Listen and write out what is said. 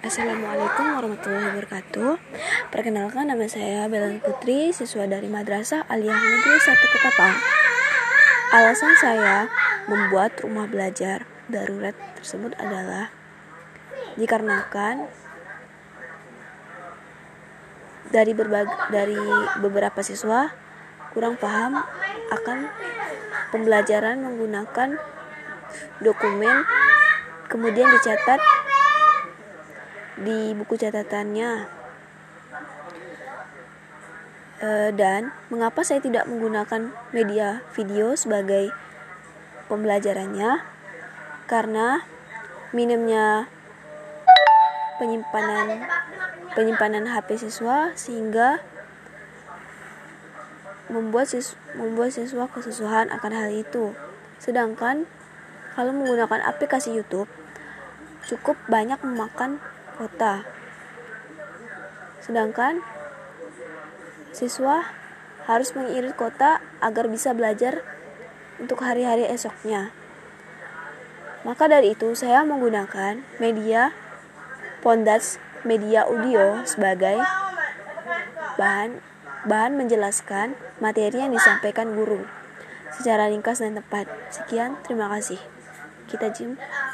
Assalamualaikum warahmatullahi wabarakatuh. Perkenalkan nama saya Belan Putri, siswa dari Madrasah Aliyah Negeri 1 Ketapang. Alasan saya membuat rumah belajar darurat tersebut adalah dikarenakan dari berbagai dari beberapa siswa kurang paham akan pembelajaran menggunakan dokumen kemudian dicatat di buku catatannya. E, dan mengapa saya tidak menggunakan media video sebagai pembelajarannya? Karena minimnya penyimpanan penyimpanan HP siswa sehingga membuat siswa, membuat siswa kesusahan akan hal itu. Sedangkan kalau menggunakan aplikasi YouTube cukup banyak memakan kota. Sedangkan siswa harus mengirit kota agar bisa belajar untuk hari-hari esoknya. Maka dari itu saya menggunakan media Pondats Media Audio sebagai bahan bahan menjelaskan materi yang disampaikan guru secara ringkas dan tepat. Sekian, terima kasih. Kita jim.